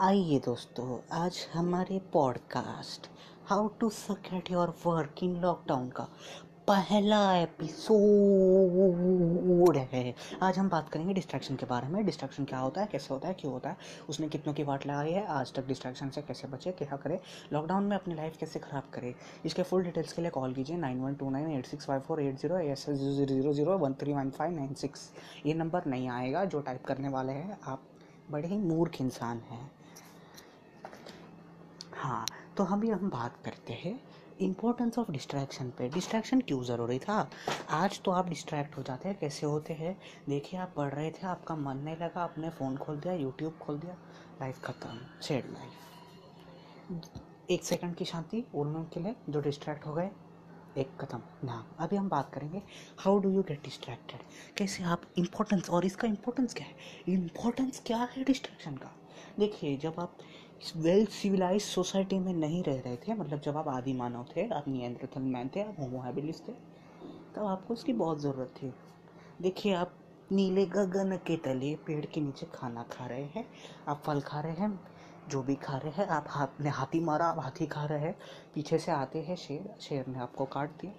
आइए दोस्तों, आज हमारे podcast how to socket your work in lockdown का पहला एपिसोड है। आज हम बात करेंगे डिस्ट्रैक्शन के बारे में। डिस्ट्रैक्शन क्या होता है, कैसे होता है, क्यों होता है, उसने कितनों की वाट लगाई है, आज तक डिस्ट्रैक्शन से कैसे बचे, क्या करें लॉकडाउन में अपनी लाइफ कैसे ख़राब करे, इसके फुल डिटेल्स के लिए कॉल कीजिए nine one two nine eight six five four eight zero S zero zero one three one five nine six ये नंबर नहीं आएगा, जो टाइप करने वाले हैं, आप बड़े ही मूर्ख इंसान हैं। हाँ तो हम अभी हम बात करते हैं इम्पोर्टेंस ऑफ़ डिस्ट्रैक्शन पे। डिस्ट्रैक्शन क्यों ज़रूरी था? आज तो आप डिस्ट्रैक्ट हो जाते हैं, कैसे होते हैं? देखिए, आप पढ़ रहे थे, आपका मन नहीं लगा, आपने फ़ोन खोल दिया यूट्यूब खोल दिया लाइफ ख़त्म सेड लाइफ एक सेकंड की शांति, उन लोगों के लिए जो डिस्ट्रैक्ट हो गए, एक कदम। ना, अभी हम बात करेंगे how do you get distracted कैसे आप इम्पोर्टेंस और इसका इम्पोर्टेंस क्या है? इम्पोर्टेंस क्या है डिस्ट्रैक्शन का? देखिए, जब आप वेल सिविलाइज सोसाइटी में नहीं रह रहे थे मतलब जब आप आदि मानव थे, आप नियंत्रण मैन थे, आप होमो हैबिलिस थे, तब आपको उसकी बहुत ज़रूरत थी। देखिए, आप नीले गगन के तले पेड़ के नीचे खाना खा रहे हैं, आप फल खा रहे हैं, जो भी खा रहे हैं, आप हाथ ने हाथी मारा, आप हाथी खा रहे हैं, पीछे से आते हैं शेर शेर ने आपको काट दिया,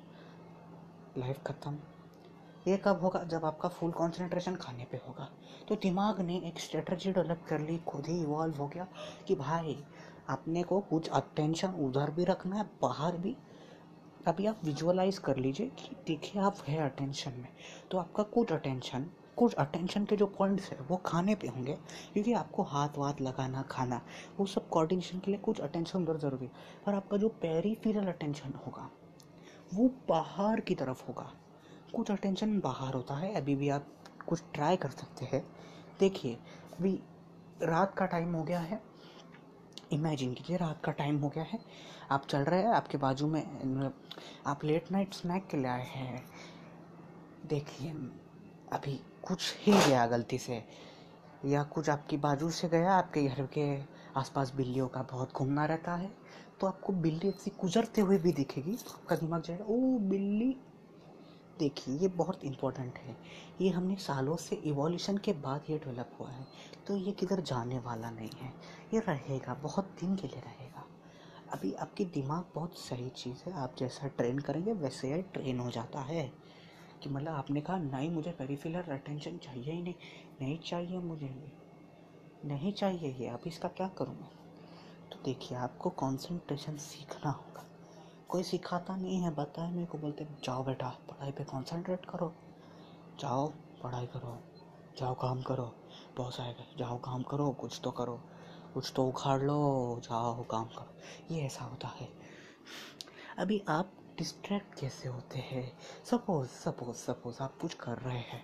लाइफ ख़त्म। ये कब होगा? जब आपका फुल कंसंट्रेशन खाने पे होगा। तो दिमाग ने एक स्ट्रेटजी डेवलप कर ली, खुद ही इवॉल्व हो गया कि भाई, अपने को कुछ अटेंशन उधर भी रखना है, बाहर भी। अभी आप विजुअलाइज कर लीजिए कि देखिए आप है अटेंशन में। तो आपका कुछ अटेंशन कुछ अटेंशन के जो पॉइंट्स है, वो खाने पे होंगे। क्योंकि आपको हाथ वाथ लगाना, खाना, वो सब कोऑर्डिनेशन के लिए कुछ अटेंशन उधर ज़रूरी है। पर आपका जो पेरीफेरल अटेंशन होगा, वो बाहर की तरफ़ होगा। कुछ अटेंशन बाहर होता है, अभी भी आप कुछ ट्राई कर सकते हैं। देखिए, अभी रात का टाइम हो गया है। इमेजिन कीजिए रात का टाइम हो गया है। आप चल रहे हैं, आपके बाजू में, आप लेट नाइट स्नैक के लिए आए हैं। देखिए, अभी कुछ ही गया गलती से। या कुछ आपकी बाजू से गया, आपके घर के आसपास बिल्लियों का बहुत घूमना रहता है। तो आपको बिल्ली ऐसी गुजरते हुए भी दिखेगी तो आपका दिमाग जाएगा ओ बिल्ली देखिए, ये बहुत इम्पोर्टेंट है। ये हमने सालों से इवोल्यूशन के बाद ये डेवलप हुआ है तो ये किधर जाने वाला नहीं है। ये रहेगा, बहुत दिन के लिए रहेगा। अभी आपकी दिमाग बहुत सही चीज़ है, आप जैसा ट्रेन करेंगे, वैसे ही ट्रेन हो जाता है। कि मतलब आपने कहा, नहीं, मुझे पेरीफिलर अटेंशन चाहिए ही नहीं। नहीं चाहिए मुझे नहीं चाहिए ये, अब इसका क्या करूँ? मैं तो देखिए, आपको कंसंट्रेशन सीखना होगा। कोई सिखाता नहीं है, बताए मेरे को, बोलते, जाओ बेटा, पढ़ाई पे कंसंट्रेट करो, जाओ, पढ़ाई करो, जाओ काम करो बॉस आएगा, जाओ काम करो, कुछ तो करो, कुछ तो उखाड़ लो, जाओ काम करो। ये ऐसा होता है। अभी आप डिस्ट्रैक्ट कैसे होते हैं। सपोज़ सपोज़ सपोज़ आप कुछ कर रहे हैं,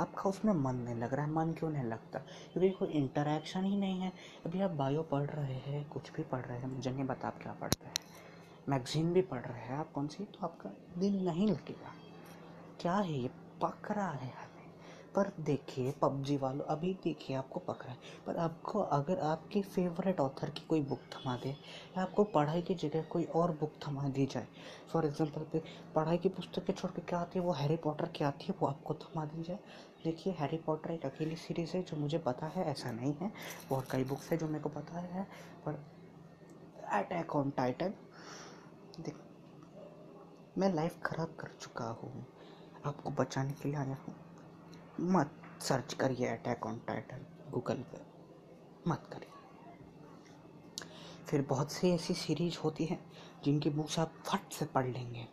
आपका उसमें मन नहीं लग रहा है, मन क्यों नहीं लगता? क्योंकि कोई इंटरेक्शन ही नहीं है। अभी आप बायो पढ़ रहे हैं, कुछ भी पढ़ रहे हैं, मुझे नहीं बता आप क्या पढ़ते हैं। मैगजीन भी पढ़ रहे हैं आप कौन सी? तो आपका दिल नहीं लगेगा। क्या है ये? पक रहा है हमें। पर देखिए, पबजी वालों, अभी देखिए आपको पकड़ा है। पर आपको, अगर आपके फेवरेट ऑथर की कोई बुक थमा दे, या आपको पढ़ाई की जगह कोई और बुक थमा दी जाए फॉर एग्जांपल पे पढ़ाई की पुस्तकें छोड़ के क्या आती है? वो हैरी पॉटर की आती है, वो आपको थमा दी जाए। देखिए हैरी पॉटर एक अकेली सीरीज़ है, जो मुझे पता है, ऐसा नहीं है। और कई बुक्स है जो मेरे को पता है, पर अटैक ऑन टाइटन देख, मैं लाइफ ख़राब कर चुका हूँ। आपको बचाने के लिए आया हूँ। मत सर्च करिए अटैक ऑन टाइटन गूगल पे। मत करिए। फिर बहुत सी ऐसी सीरीज़ होती हैं, जिनकी बुक्स आप फट से पढ़ लेंगे।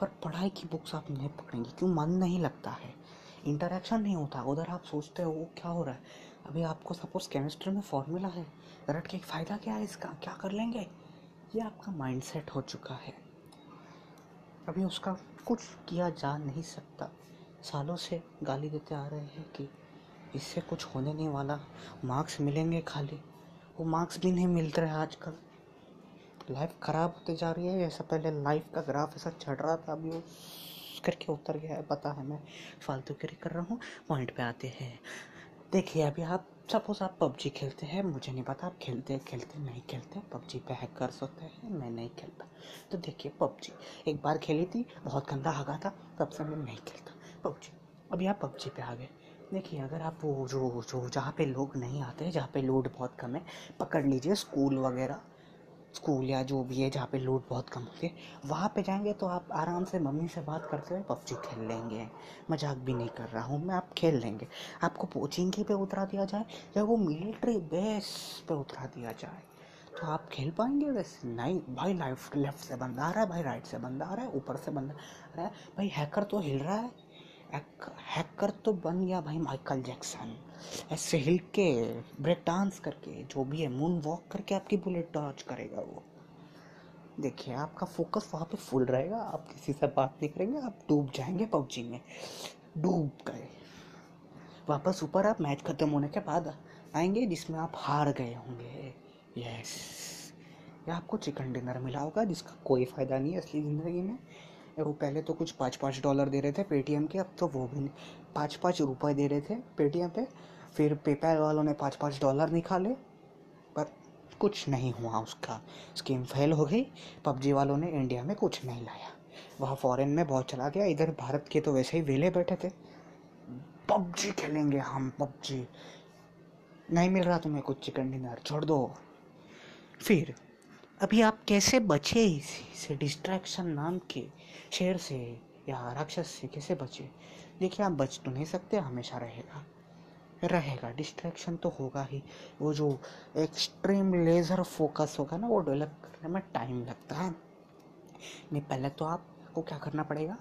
पर पढ़ाई की बुक्स आप नहीं पढ़ेंगे, क्यों? मन नहीं लगता है। इंटरेक्शन नहीं होता। उधर आप सोचते हो वो क्या हो रहा है? अभी आपको सपोज़ केमिस्ट्री में फॉर्मूला है। रट के फ़ायदा क्या है इसका? क्या कर लेंगे? ये आपका माइंडसेट हो चुका है। अभी उसका कुछ किया जा नहीं सकता। सालों से गाली देते आ रहे हैं कि इससे कुछ होने नहीं वाला। मार्क्स मिलेंगे खाली। वो मार्क्स भी नहीं मिल रहे आजकल। लाइफ ख़राब होती जा रही है। ऐसा पहले लाइफ का ग्राफ ऐसा चढ़ रहा था, अभी वो करके उतर गया है। पता है मैं फालतू गिरी कर रहा हूँ? पॉइंट पे आते हैं। देखिए, अभी आप सपोज़ आप पबजी खेलते हैं, मुझे नहीं पता, आप खेलते खेलते, नहीं खेलते, पबजी पे हैकर्स होते हैं, मैं नहीं खेलता। तो देखिए, पबजी, एक बार खेली थी, बहुत गंदा हगा था, तब से मैं नहीं खेलता, पबजी। अभी आप पबजी पे आ गए। देखिए, अगर आप वो जो जो जहाँ पे लोग नहीं आते, जहाँ पे लोड बहुत कम है, पकड़ लीजिए स्कूल वगैरह स्कूल या जो भी है जहाँ पे लोड बहुत कम होती है, वहाँ पे जाएँगे तो आप आराम से मम्मी से बात करते हुए पबजी खेल लेंगे। मज़ाक भी नहीं कर रहा हूँ मैं, आप खेल लेंगे। आपको कोचिंग पे उतरा दिया जाए या वो मिलिट्री बेस पे उतरा दिया जाए तो आप खेल पाएँगे वैसे। नहीं, भाई लाइफ लेफ़्ट से बंदा आ रहा है, भाई राइट से बंदा आ रहा है, ऊपर से बंदा आ रहा है। भाई हैकर तो हिल रहा है। हैकर तो बन गया भाई माइकल जैक्सन ऐसे हिल के ब्रेक डांस करके, जो भी है मून वॉक करके आपकी बुलेट डॉच करेगा वो। देखिए, आपका फोकस वहाँ पे फुल रहेगा, आप किसी से बात नहीं करेंगे, आप डूब जाएँगे पबजी में। डूब गए। वापस ऊपर आप मैच ख़त्म होने के बाद आएँगे, जिसमें आप हार गए होंगे। यस या आपको चिकन डिनर मिला होगा, जिसका कोई फ़ायदा नहीं है असली ज़िंदगी में। वो पहले तो कुछ पाँच पाँच डॉलर दे रहे थे पेटीएम के, अब तो वो भी नहीं। पाँच पाँच रुपए दे रहे थे पेटीएम पे। फिर पेपैल वालों ने पाँच पाँच डॉलर निकाले, पर कुछ नहीं हुआ उसका। स्कीम फेल हो गई, पबजी वालों ने इंडिया में कुछ नहीं लाया। वहाँ फॉरेन में बहुत चला गया, इधर भारत के तो वैसे ही वेले बैठे थे। पबजी खेलेंगे हम, पबजी। नहीं मिल रहा तुम्हें कुछ चिकन डिनर छोड़ दो। फिर, अभी आप कैसे बचे इसे डिस्ट्रैक्शन नाम के शेर से, या राक्षस से कैसे बचे? देखिए, आप बच तो नहीं सकते, हमेशा रहेगा। रहेगा। डिस्ट्रैक्शन तो होगा ही। वो जो एक्सट्रीम लेज़र फोकस होगा ना, वो डेवलप करने में टाइम लगता है। नहीं, पहले तो आपको क्या करना पड़ेगा?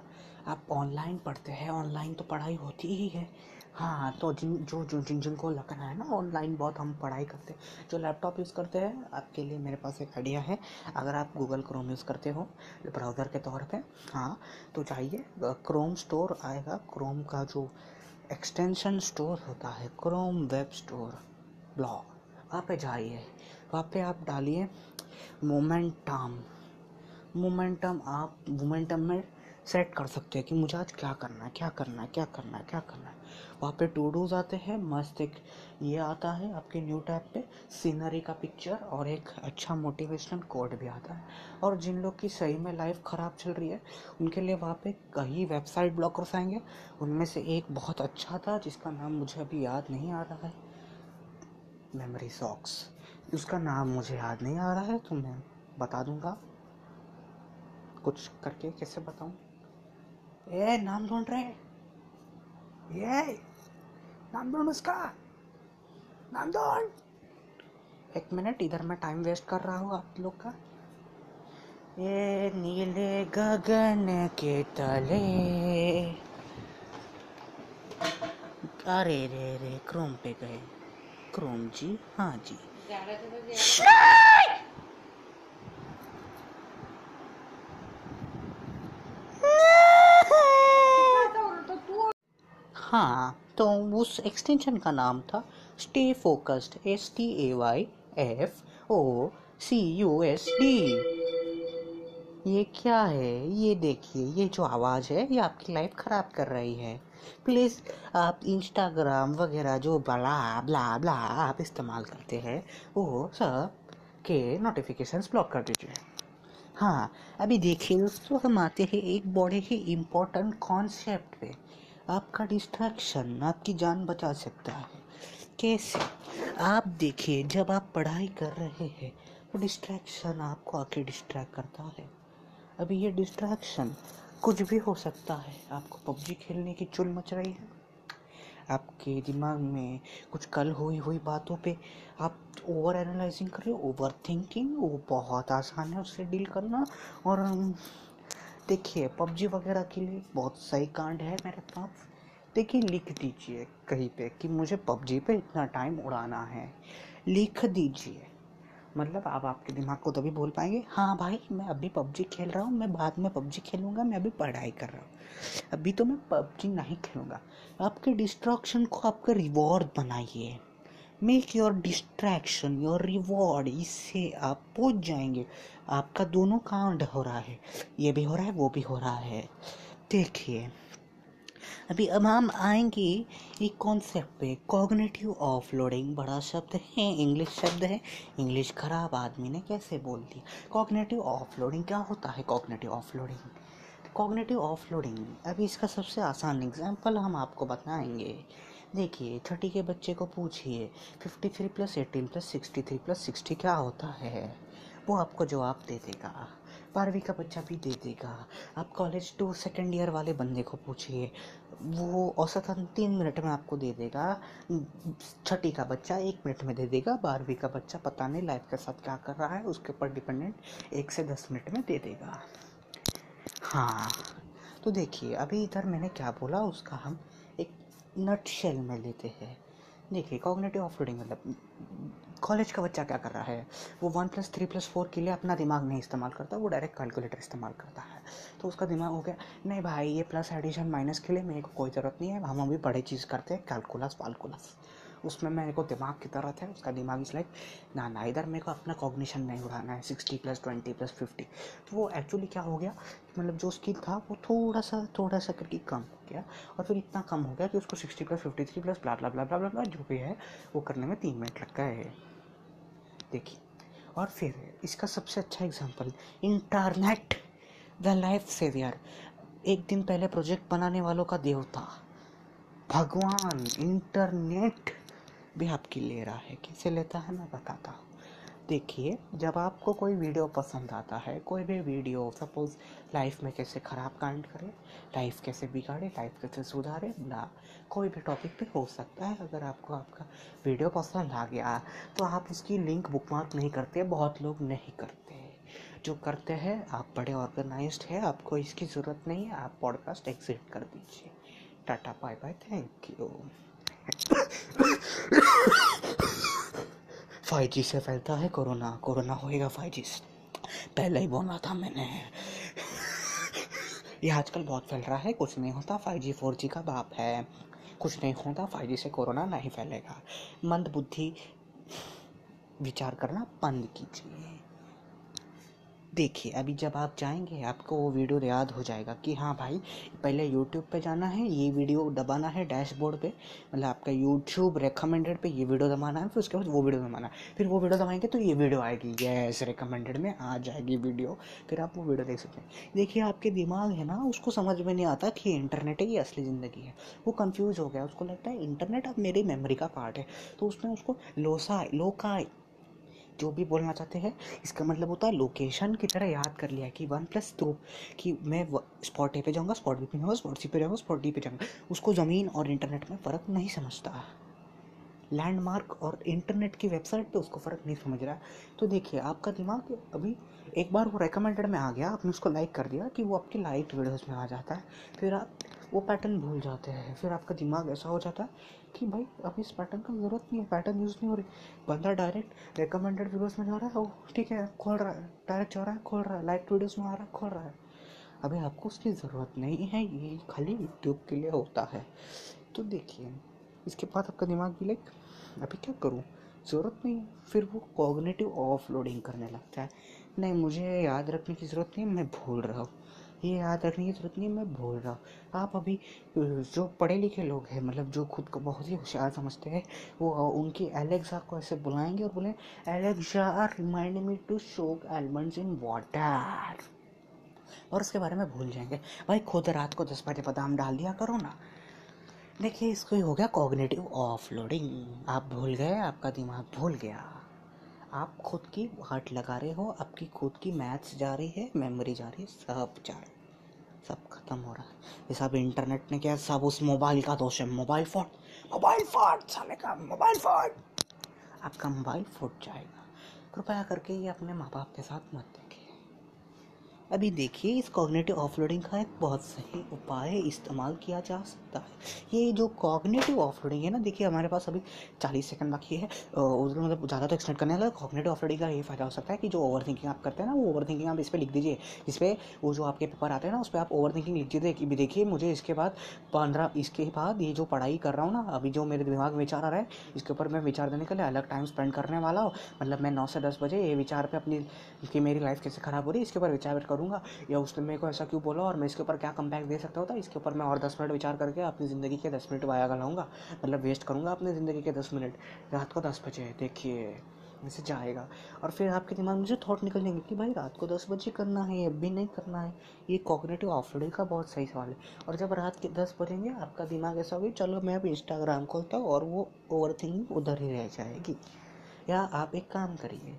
आप ऑनलाइन पढ़ते हैं। ऑनलाइन तो पढ़ाई होती ही है। हाँ तो जिन, जो जो, जिन, जिनको लगना है ना ऑनलाइन बहुत हम पढ़ाई करते हैं। जो लैपटॉप यूज़ करते हैं, आपके लिए मेरे पास एक आइडिया है। अगर आप गूगल क्रोम यूज़ करते हो ब्राउज़र के तौर पे हाँ तो चाहिए क्रोम स्टोर आएगा। क्रोम का जो एक्सटेंशन स्टोर होता है क्रोम वेब स्टोर ब्लॉग वहाँ पे जाइए, वहाँ पे आप डालिए मोमेंटम मोमेंटम आप मोमेंटम में सेट कर सकते हैं कि मुझे आज क्या करना है, क्या करना है, क्या करना है, क्या करना है। वहाँ पे टू डूज आते हैं, मस्त एक ये आता है आपके न्यू टैब पे, सीनरी का पिक्चर और एक अच्छा मोटिवेशनल कोड भी आता है। और जिन लोग की सही में लाइफ ख़राब चल रही है, उनके लिए वहाँ पे कई वेबसाइट ब्लॉकर्स आएँगे। उनमें से एक बहुत अच्छा था, जिसका नाम मुझे अभी याद नहीं आ रहा है। मेमोरी सॉक्स उसका नाम मुझे याद नहीं आ रहा है तो मैं बता दूँगा। कुछ करके कैसे बताऊँ? ए नाम ढूंढ रहे ये नाम ढूंढ उसका नाम ढूंढ एक मिनट इधर मैं टाइम वेस्ट कर रहा हूँ आप लोग का ये नीले गगन के तले अरे रे रे क्रोम पे गए क्रोम जी हाँ जी हाँ तो उस एक्सटेंशन का नाम था stay focused S T A Y F O C U S D ये क्या है? ये देखिए, ये जो आवाज़ है, ये आपकी लाइफ ख़राब कर रही है। प्लीज़ आप इंस्टाग्राम वगैरह जो बला ब्ला ब्ला आप इस्तेमाल करते हैं, वो सब के नोटिफिकेशंस ब्लॉक कर दीजिए। हाँ अभी देखिए दोस्तों हम आते हैं एक बड़े ही इम्पोर्टेंट कॉन्सेप्ट पे। आपका डिस्ट्रैक्शन आपकी जान बचा सकता है। कैसे? आप देखिए, जब आप पढ़ाई कर रहे हैं तो डिस्ट्रैक्शन आपको आके डिस्ट्रैक्ट करता है। अभी ये डिस्ट्रैक्शन कुछ भी हो सकता है। आपको पबजी खेलने की चुल मच रही है। आपके दिमाग में कुछ कल हुई हुई बातों पे आप ओवर एनालाइजिंग कर रहे हो ओवर थिंकिंग वो बहुत आसान है उससे डील करना और देखिए, पबजी वगैरह के लिए बहुत सही कांड है मेरे पास। देखिए, लिख दीजिए कहीं पे कि मुझे पबजी पे इतना टाइम उड़ाना है। लिख दीजिए। मतलब आप आपके दिमाग को तभी बोल पाएँगे हाँ भाई, मैं अभी पबजी खेल रहा हूँ, मैं बाद में पबजी खेलूँगा, मैं अभी पढ़ाई कर रहा हूँ। अभी तो मैं पबजी नहीं खेलूँगा। आपके डिस्ट्रॉक्शन को आपका रिवॉर्ड बनाइए। Make your distraction your reward इससे आप पहुँच जाएँगे। आपका दोनों कांड हो रहा है। ये भी हो रहा है, वो भी हो रहा है। देखिए, अभी अब हम आएँगे एक कॉन्सेप्ट पे कॉग्नेटिव ऑफलोडिंग बड़ा शब्द है इंग्लिश शब्द है। इंग्लिश खराब आदमी ने कैसे बोल दिया? कॉग्नेटिव ऑफलोडिंग क्या होता है कॉग्नेटिव ऑफलोडिंग कॉग्नेटिव ऑफलोडिंग अभी इसका सबसे आसान एग्जांपल हम आपको बताएँगे। देखिए छठी के बच्चे को पूछिए, fifty three plus eighteen plus sixty three plus sixty क्या होता है? वो आपको जवाब दे देगा। बारहवीं का बच्चा भी दे देगा। आप कॉलेज टू सेकेंड ईयर वाले बंदे को पूछिए, वो औसतन तीन मिनट में आपको दे देगा। छठी का बच्चा एक मिनट में दे देगा, बारहवीं का बच्चा पता नहीं लाइफ के साथ क्या कर रहा है, उसके ऊपर डिपेंडेंट एक से दस मिनट में दे देगा। हाँ तो देखिए, अभी इधर मैंने क्या बोला, उसका हम एक नट शेल में लेते हैं। देखिए कॉग्नेटिव ऑफलोडिंग मतलब कॉलेज का बच्चा क्या कर रहा है? वो one plus three plus four के लिए अपना दिमाग नहीं इस्तेमाल करता, वो डायरेक्ट कैलकुलेटर इस्तेमाल करता है। तो उसका दिमाग हो गया, नहीं भाई, ये प्लस एडिशन माइनस के लिए मेरे को कोई ज़रूरत नहीं है, हम अभी बड़े चीज़ करते हैं कैलकुलस वालकुलस उसमें मेरे को दिमाग की तरह है उसका दिमाग इस लाइक ना ना, इधर मेरे को अपना कॉग्निशन नहीं उड़ाना है sixty plus twenty plus fifty तो वो एक्चुअली क्या हो गया मतलब जो स्किल था, वो थोड़ा सा थोड़ा सा करके कम हो गया और फिर इतना कम हो गया कि उसको sixty plus fifty three plus blah blah blah blah blah जो भी है, वो करने में तीन मिनट लगता है देखिए, और फिर इसका सबसे अच्छा example internet the life saver एक दिन पहले प्रोजेक्ट बनाने वालों का देवता। भगवान इंटरनेट भी आपकी ले रहा है, कैसे लेता है मैं बताता हूँ। देखिए, जब आपको कोई वीडियो पसंद आता है, कोई भी वीडियो, सपोज़ लाइफ में कैसे ख़राब कांड करे, लाइफ कैसे बिगाड़े, लाइफ कैसे सुधारे, ना, कोई भी टॉपिक पे हो सकता है। अगर आपको आपका वीडियो पसंद आ गया तो आप उसकी लिंक बुकमार्क नहीं करते, बहुत लोग नहीं करते। जो करते हैं, आप बड़े ऑर्गेनाइज्ड है, आपको इसकी ज़रूरत नहीं है, आप पॉडकास्ट एग्जिट कर दीजिए। Tata bye bye thank you five G से फैलता है कोरोना। कोरोना होएगा फाइव जी से। पहले ही बोला था मैंने। ये आजकल बहुत फैल रहा है। कुछ नहीं होता फाइव जी फोर जी का बाप है। कुछ नहीं होता फाइव जी से कोरोना नहीं फैलेगा। मंद बुद्धि। विचार करना बंद कीजिए। देखिए, अभी जब आप जाएँगे, आपको वो वीडियो याद हो जाएगा कि हाँ भाई, पहले यूट्यूब पे जाना है, ये वीडियो दबाना है डैशबोर्ड पे मतलब आपका यूट्यूब रिकमेंडेड पे ये वीडियो दबाना है, फिर उसके बाद वो वीडियो दबाना है। फिर वो वीडियो दबाएँगे तो ये वीडियो आएगी यस रिकमेंडेड में आ जाएगी वीडियो, फिर आप वो वीडियो देख सकते हैं। देखिए, आपके दिमाग है ना, उसको समझ में नहीं आता कि इंटरनेट है ये असली ज़िंदगी है। वो कन्फ्यूज़ हो गया, उसको लगता है इंटरनेट अब मेरी मेमोरी का पार्ट है। तो उसने उसको लोसा लोका जो भी बोलना चाहते हैं, इसका मतलब होता है लोकेशन की तरह याद कर लिया कि वन प्लस टू कि मैं स्पॉट ए पे जाऊँगा स्पॉट बी पे जाऊँगा स्पॉट सी पे जाऊँगा स्पॉट डी पे जाऊँगा। उसको ज़मीन और इंटरनेट में फ़र्क नहीं समझता। लैंडमार्क और इंटरनेट की वेबसाइट पे उसको फ़र्क नहीं समझ रहा। तो देखिए, आपका दिमाग अभी एक बार वो रिकमेंडेड में आ गया, आपने उसको लाइक कर दिया कि वो आपकी लाइक वीडियोस में आ जाता है। फिर आप वो पैटर्न भूल जाते हैं। फिर आपका दिमाग ऐसा हो जाता है कि भाई, अब इस पैटर्न का ज़रूरत नहीं है पैटर्न यूज़ नहीं हो रही। बंदा डायरेक्ट रिकमेंडेड वीडियोस में जा रहा है वो ठीक है, खोल रहा है डायरेक्ट जा रहा है, खोल रहा है लाइक वीडियोस में आ रहा है, खोल रहा है। अभी आपको उसकी ज़रूरत नहीं है, ये खाली यूट्यूब के लिए होता है। तो देखिए, इसके बाद आपका दिमाग भी लाइक अभी क्या करूँ? ज़रूरत नहीं फिर वो कॉग्नेटिव ऑफलोडिंग करने लगता है। नहीं, मुझे याद रखने की ज़रूरत नहीं मैं भूल रहा हूँ। ये याद रखने की ज़रूरत नहीं, मैं भूल रहा हूँ। आप अभी जो पढ़े लिखे लोग हैं मतलब जो खुद को बहुत ही होशियार समझते हैं, वो उनकी एलेक्सा को ऐसे बुलाएँगे और बोले, Alexa remind me to soak almonds in water और उसके बारे में भूल जाएँगे। भाई, खुद रात को दस बजे बादाम डाल दिया करो ना। देखिए, इसको ही हो गया कॉग्नेटिव ऑफलोडिंग आप भूल गए, आपका दिमाग भूल गया। आप खुद की हार्ट लगा रहे हो, आपकी खुद की मैथ्स जा रही है मेमोरी जा रही है, सब जा रही सब खत्म हो रहा है। ये सब इंटरनेट ने क्या, सब उस मोबाइल का दोष है। मोबाइल फ़ोन मोबाइल फ़ोन साले का मोबाइल फ़ोन आपका मोबाइल फूट जाएगा। कृपया करके ये अपने माँ बाप के साथ मत अभी देखिए, इस कॉग्नेटिव ऑफलोडिंग का एक बहुत सही उपाय इस्तेमाल किया जा सकता है। ये जो कॉग्नेटिव ऑफलोडिंग है ना, देखिए हमारे पास अभी चालीस सेकंड बाकी है उसमें मतलब ज़्यादा तो एक्सटेंड करने वाला कॉग्नेटिव ऑफलोडिंग का ये फ़ायदा हो सकता है कि जो ओवर थिंकिंग आप करते हैं ना, वो ओवर थिंकिंग आप इस पर लिख दीजिए। इस पर वो जो आपके पेपर आते हैं ना, उस पर आप ओवर थिंकिंग लिख दीजिए। कि देखिए मुझे इसके बाद पंद्रह, इसके बाद ये जो पढ़ाई कर रहा हूँ ना, अभी जो मेरे दिमाग में विचार आ रहा है, इसके ऊपर मैं विचार देने के लिए अलग टाइम स्पेंड करने वाला हूँ। मतलब मैं नौ से दस बजे ये विचार पर अपनी, कि मेरी लाइफ कैसे ख़राब हो रही है, इसके ऊपर विचार करूँ करूँगा? या उसने मेरे को ऐसा क्यों बोला और मैं इसके ऊपर क्या कम्बैक दे सकता होता इसके ऊपर मैं और दस मिनट विचार करके अपनी ज़िंदगी के दस मिनट वाया लगाऊँगा मतलब वेस्ट करूँगा अपनी ज़िंदगी के दस मिनट। रात को दस बजे, देखिए में से जाएगा। और फिर आपके दिमाग में से थॉट निकल जाएँगे कि भाई रात को दस बजे करना है अब भी नहीं करना है, ये कॉग्नेटिव ऑफलोडिंग का बहुत सही सवाल है। और जब रात के दस बजेंगे, आपका दिमाग ऐसा होगा चलो मैं अब इंस्टाग्राम खोलता हूँ और वो ओवर थिंकिंग उधर ही रह जाएगी। या आप एक काम करिए,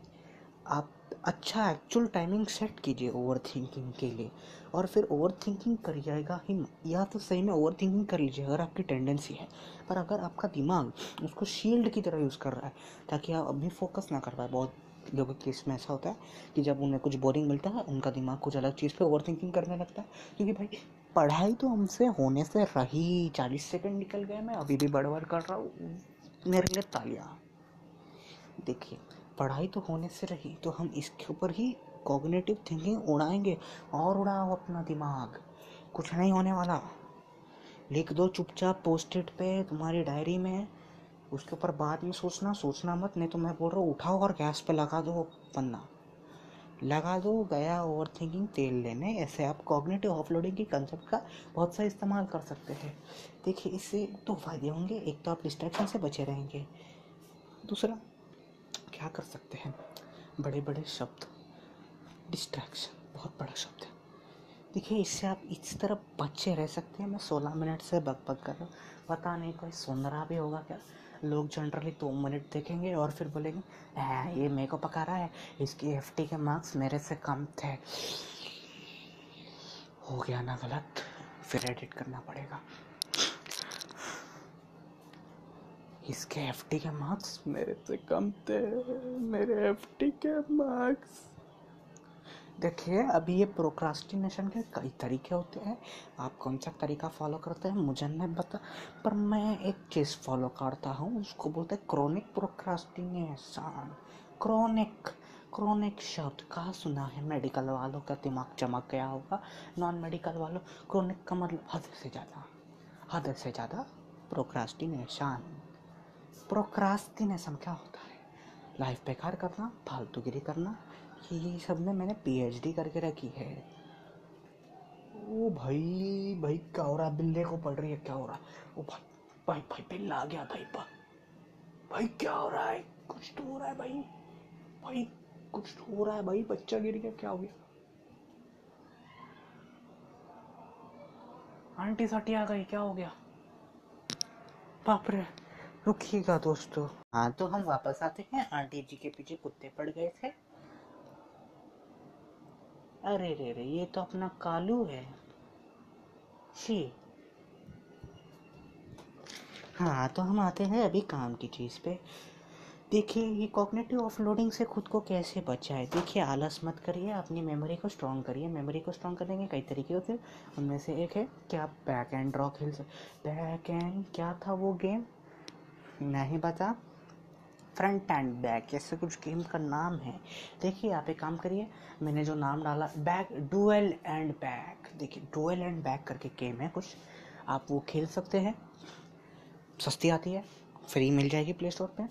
आप अच्छा एक्चुअल टाइमिंग सेट कीजिए ओवर थिंकिंग के लिए। और फिर ओवर थिंकिंग करिएगा ही या तो सही में ओवर थिंकिंग कर लीजिए, अगर आपकी टेंडेंसी है। पर अगर आपका दिमाग उसको शील्ड की तरह यूज़ कर रहा है, ताकि आप अभी फोकस ना कर पाए। बहुत लोगों के केस में ऐसा होता है कि जब उन्हें कुछ बोरिंग मिलता है, उनका दिमाग कुछ अलग चीज़ पे ओवर थिंकिंग करने लगता है। क्योंकि भाई, पढ़ाई तो हमसे होने से रही। चालीस सेकंड निकल गए मैं अभी भी बड़बड़ कर रहा हूँ। मेरे लिए तालियाँ। देखिए पढ़ाई तो होने से रही तो हम इसके ऊपर ही कॉग्नेटिव थिंकिंग उड़ाएँगे और उड़ाओ अपना दिमाग। कुछ नहीं होने वाला। लिख दो चुपचाप पोस्टेड पे, तुम्हारी डायरी में। उसके ऊपर बाद में सोचना सोचना मत, नहीं तो मैं बोल रहा हूँ, उठाओ और गैस पे लगा दो पन्ना। लगा दो, गया ओवर थिंकिंग तेल लेने। ऐसे आप कॉग्नेटिव ऑफलोडिंग की कंसेप्ट का बहुत सा इस्तेमाल कर सकते हैं। देखिए, इससे दो फ़ायदे होंगे। एक तो आप डिस्ट्रैक्शन से बचे रहेंगे। दूसरा क्या कर सकते हैं? बड़े बड़े शब्द। डिस्ट्रैक्शन बहुत बड़ा शब्द है। देखिए, इससे आप इस तरह बच्चे रह सकते हैं। मैं सोलह मिनट से बक बक कर रहा हूँ। पता नहीं कोई सुन रहा भी होगा क्या? लोग जनरली दो मिनट देखेंगे और फिर बोलेंगे ये मेरे को पका रहा है। इसकी एफटी के मार्क्स मेरे से कम थे। हो गया ना गलत। फिर एडिट करना पड़ेगा। इसके एफ़ के मार्क्स मेरे से कम थे, मेरे एफटी के मार्क्स देखिए, अभी ये प्रोक्रास्टिनेशन के कई तरीके होते हैं। आप कौन सा तरीका फॉलो करते हैं, मुझे नहीं पता, पर मैं एक चीज़ फॉलो करता हूँ, उसको बोलते हैं क्रोनिक प्रोक्रास्टिनेशन क्रोनिक क्रोनिक शब्द कहाँ सुना है? मेडिकल वालों का दिमाग चमक गया होगा। नॉन मेडिकल वालों क्रोनिक का मतलब हद से ज़्यादा, हद से ज़्यादा प्रोक्रास्टिनेशन प्रोक्रास्टिनेशन क्या होता है? लाइफ बेकार करना, फालतूगिरी करना, ये सब में मैंने पीएचडी करके रखी है। ओ भाई भाई, क्या हो रहा बिल्ले को पड़ रही है, क्या हो रहा ओ भाई भाई भाई, बिल्ला आ गया, भाई बा भाई, क्या हो रहा है? कुछ तो हो रहा है भाई। भाई, कुछ तो हो रहा है भाई, बच्चा गिर गया, क्या हो गया? आंटी सटी आ गई, क्या हो गया? बाप रे। रुकिएगा दोस्तों। हाँ तो हम वापस आते हैं। आंटी जी के पीछे कुत्ते पड़ गए थे। अरे रे रे, ये तो अपना कालू है। शी हाँ तो हम आते हैं अभी काम की चीज़ पे। देखिए, ये कॉग्निटिव ऑफलोडिंग से खुद को कैसे बचाए? देखिए, आलस मत करिए, अपनी मेमोरी को स्ट्रॉन्ग करिए। मेमोरी को स्ट्रॉन्ग करने के कई तरीके होते हैं। उनमें से एक है कि आप बैक एंड ड्रॉ खेल सकते बैक एंड क्या था वो गेम नहीं बता। फ्रंट एंड बैक ऐसे कुछ गेम का नाम है। देखिए, आप एक काम करिए, मैंने जो नाम डाला बैक डुएल एंड बैक देखिए डुएल एंड बैक करके गेम है कुछ। आप वो खेल सकते हैं। सस्ती आती है। फ्री मिल जाएगी प्ले स्टोर पर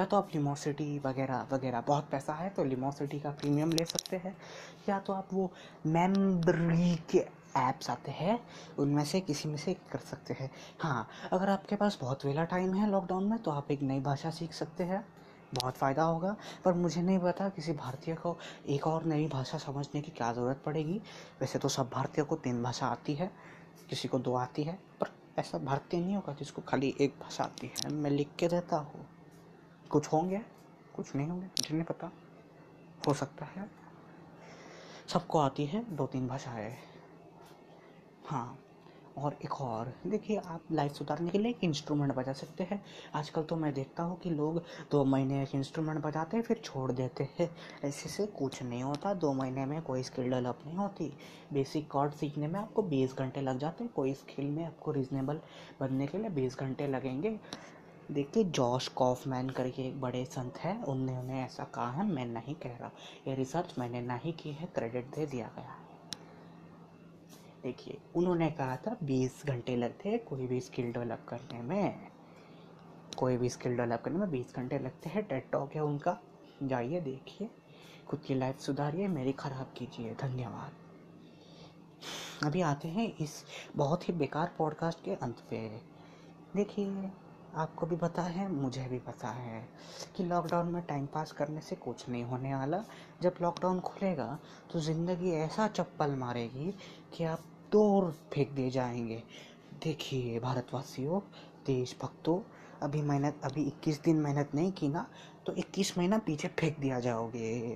या तो आप लिमोसिटी वगैरह वगैरह, बहुत पैसा है तो लिमोसिटी का प्रीमियम ले सकते हैं। या तो आप वो मेम्बरी के ऐप्स आते हैं, उनमें से किसी में से कर सकते हैं। हाँ अगर आपके पास बहुत वेला टाइम है लॉकडाउन में तो आप एक नई भाषा सीख सकते हैं। बहुत फ़ायदा होगा, पर मुझे नहीं पता किसी भारतीय को एक और नई भाषा समझने की क्या ज़रूरत पड़ेगी। वैसे तो सब भारतीय को तीन भाषा आती है, किसी को दो आती है, पर ऐसा भारतीय नहीं होगा जिसको खाली एक भाषा आती है। मैं लिख के देता हूँ। कुछ होंगे, कुछ नहीं होंगे, मुझे नहीं पता। हो सकता है। सबको आती है दो तीन भाषाएँ। हाँ और एक और। देखिए, आप लाइफ सुधारने के लिए एक इंस्ट्रूमेंट बजा सकते हैं। आजकल तो मैं देखता हूँ कि लोग दो महीने एक इंस्ट्रूमेंट बजाते हैं, फिर छोड़ देते हैं। ऐसे से कुछ नहीं होता, दो महीने में कोई स्किल डेवलप नहीं होती। बेसिक कॉर्ड सीखने में आपको बीस घंटे लग जाते हैं। कोई स्किल में आपको रिजनेबल बनने के लिए बीस घंटे लगेंगे। देखिए जॉश कॉफमैन करके एक बड़े संत हैं। उन्होंने ऐसा कहा है, मैं नहीं कह रहा। ये रिसर्च मैंने नहीं की है क्रेडिट दे दिया गया है। देखिए, उन्होंने कहा था बीस घंटे लगते हैं, कोई भी स्किल डेवलप करने में, कोई भी स्किल डेवलप करने में बीस घंटे लगते हैं टेट टॉक है उनका। जाइए, देखिए, खुद की लाइफ सुधारिए, मेरी ख़राब कीजिए, धन्यवाद। अभी आते हैं इस बहुत ही बेकार पॉडकास्ट के अंत पे। देखिए, आपको भी पता है, मुझे भी पता है कि लॉकडाउन में टाइम पास करने से कुछ नहीं होने वाला। जब लॉकडाउन खुलेगा तो ज़िंदगी ऐसा चप्पल मारेगी कि आप दूर फेंक दिए जाएँगे। देखिए भारतवासियों, देशभक्तों, अभी मेहनत, अभी 21 दिन मेहनत नहीं की ना तो 21 महीना पीछे फेंक दिया जाओगे।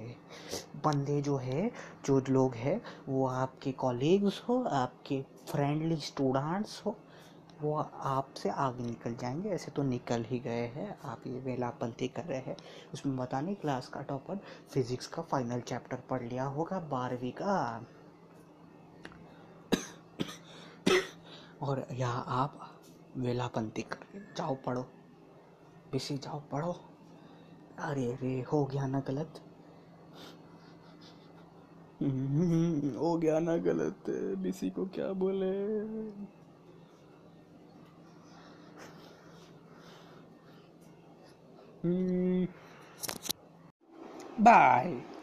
बंदे जो है, जो लोग हैं, वो आपके कॉलीग्स हो, आपके फ्रेंडली स्टूडेंट्स हो, वो आपसे आगे निकल जाएँगे। ऐसे तो निकल ही गए हैं, आप ये वेलापंथी कर रहे हैं। उसमें बता नहीं क्लास का टॉपर फिजिक्स का फाइनल चैप्टर पढ़ लिया होगा, बारहवीं का। और यहाँ आप वेलापंथी कर जाओ पढ़ो। बेसी जाओ पढ़ो। अरे अरे हो गया ना गलत। हम्म, हो गया ना गलत। बीसी को क्या बोले? Bye.